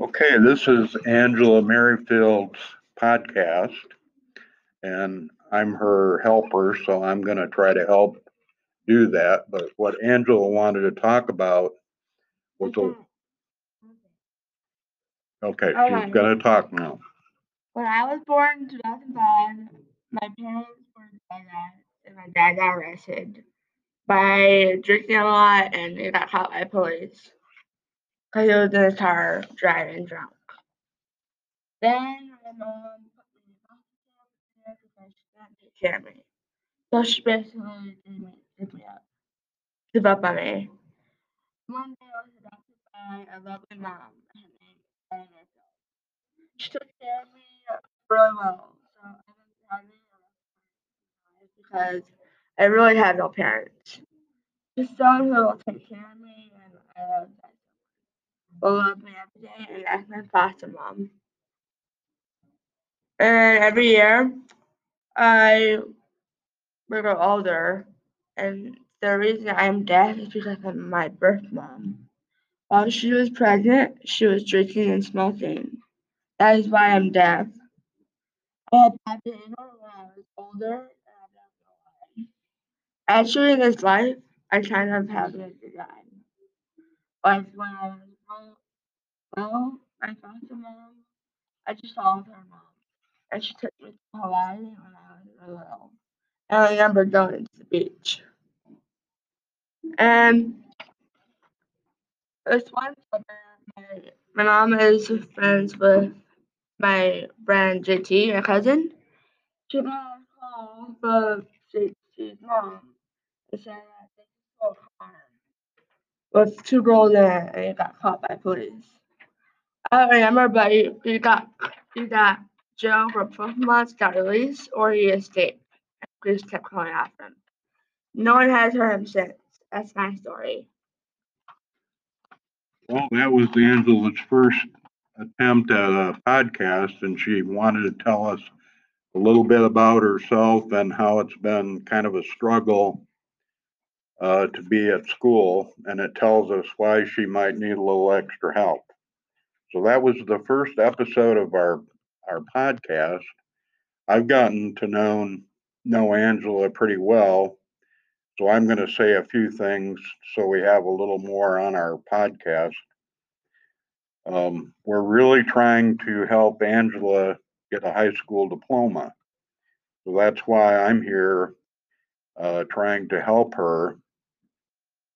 Okay, this is Angela Merrifield's podcast, and I'm her helper, so I'm going to try to help do that. But what Angela wanted to talk about was a, okay, Okay. she's going to talk now. When I was born in 2005, my parents were diagnosed and my dad got arrested by drinking a lot and he got caught by police in his car driving drunk. Then my mom put me in foster care because she couldn't take care of me. So she basically gave me, gave me up, gave up on me. One day I was adopted by a lovely mom. Her name is She took care of me really well. So I was happy because I really had no parents. Just someone who will take care of me and I love that. Will love me every day and that's my foster mom. And every year I will grow older and the reason I'm deaf is because of my birth mom. While she was pregnant, she was drinking and smoking. That is why I'm deaf. I had when I was older, I. Actually, in this life, I kind of have it design. Like when I was well, my foster mom, I just followed her mom, and she took me to Hawaii when I was little. And I remember going to the beach. And this one summer, my, my mom is friends with my friend JT, my cousin. She got a call from JT's mom and said that they stole a car with two girls in it and he got caught by police. I remember, but he, he got he got jailed for 12 months, got released, or he escaped. And police kept calling after him. No one has heard him since. That's my story. Well, that was Angela's first attempt at a podcast, and she wanted to tell us a little bit about herself and how it's been kind of a struggle uh, to be at school, and it tells us why she might need a little extra help. So that was the first episode of our our podcast. I've gotten to know know Angela pretty well, so I'm going to say a few things so we have a little more on our podcast. Um, we're really trying to help Angela get a high school diploma. So that's why I'm here uh, trying to help her.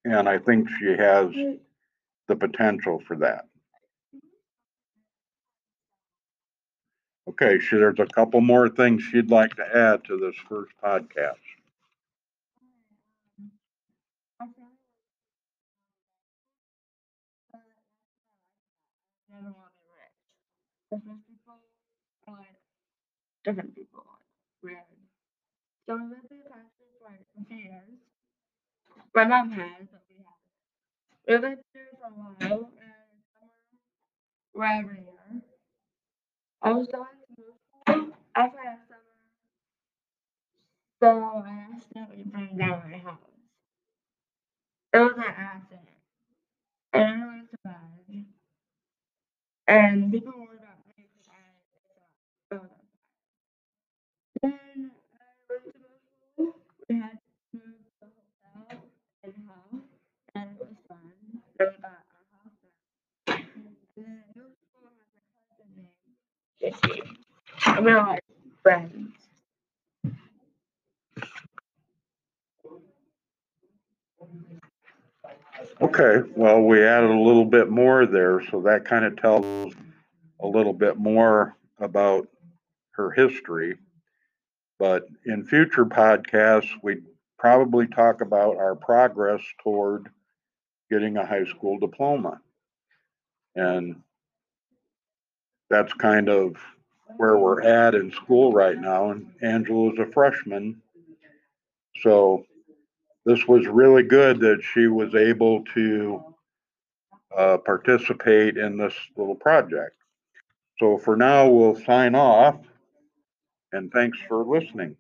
And I think she has the potential for that. Okay, so there's a couple more things she'd like to add to this first podcast. Be rich. Um, uh, different people are like different people. So we lived in the country for a few years. My mom has, but we haven't. We lived here for a while and summer we're to school after that summer. So I accidentally burned down my house. It was an accident. And I went to bed. And people worried about me because I thought, oh, Then I went to school. We had to move to the hotel and house, and it was fun. Then we got our house back. And then I moved to school with my cousin And we were friends. Okay, well, we added a little bit more there, so that kind of tells a little bit more about her history. But in future podcasts, we probably talk about our progress toward getting a high school diploma. And that's kind of where we're at in school right now. And Angela's a freshman. So this was really good that she was able to uh, participate in this little project. So for now, we'll sign off and thanks for listening.